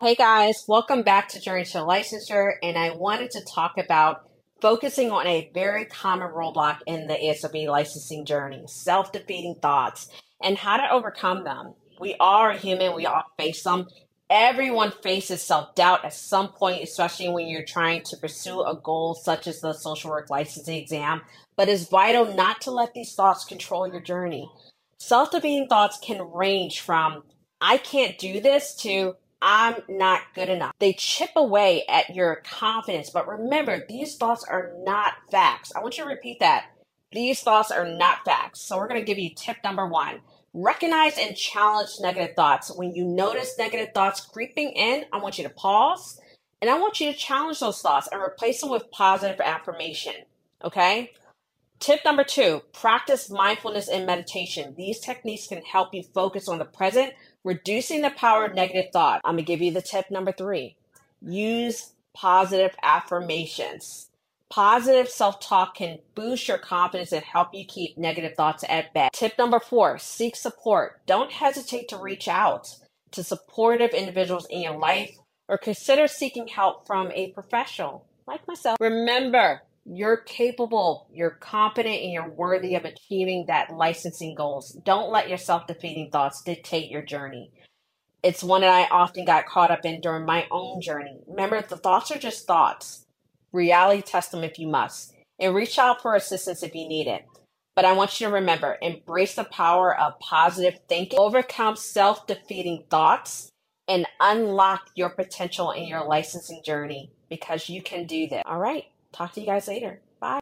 Hey guys, welcome back to Journey to Licensure. And I wanted to talk about focusing on a very common roadblock in the ASWB licensing journey self defeating thoughts and how to overcome them. We are human, we all face them. Everyone faces self doubt at some point, especially when you're trying to pursue a goal such as the social work licensing exam. But it's vital not to let these thoughts control your journey. Self defeating thoughts can range from, I can't do this to, I'm not good enough. They chip away at your confidence. But remember, these thoughts are not facts. I want you to repeat that. These thoughts are not facts. So we're going to give you tip number one. Recognize and challenge negative thoughts. When you notice negative thoughts creeping in, I want you to pause and I want you to challenge those thoughts and replace them with positive affirmation. Okay? Tip number two practice mindfulness and meditation. These techniques can help you focus on the present, reducing the power of negative thought. I'm going to give you the tip number three use positive affirmations. Positive self talk can boost your confidence and help you keep negative thoughts at bay. Tip number four seek support. Don't hesitate to reach out to supportive individuals in your life or consider seeking help from a professional like myself. Remember, you're capable, you're competent, and you're worthy of achieving that licensing goals. Don't let your self defeating thoughts dictate your journey. It's one that I often got caught up in during my own journey. Remember, the thoughts are just thoughts. Reality test them if you must, and reach out for assistance if you need it. But I want you to remember embrace the power of positive thinking, overcome self defeating thoughts, and unlock your potential in your licensing journey because you can do this. All right. Talk to you guys later. Bye.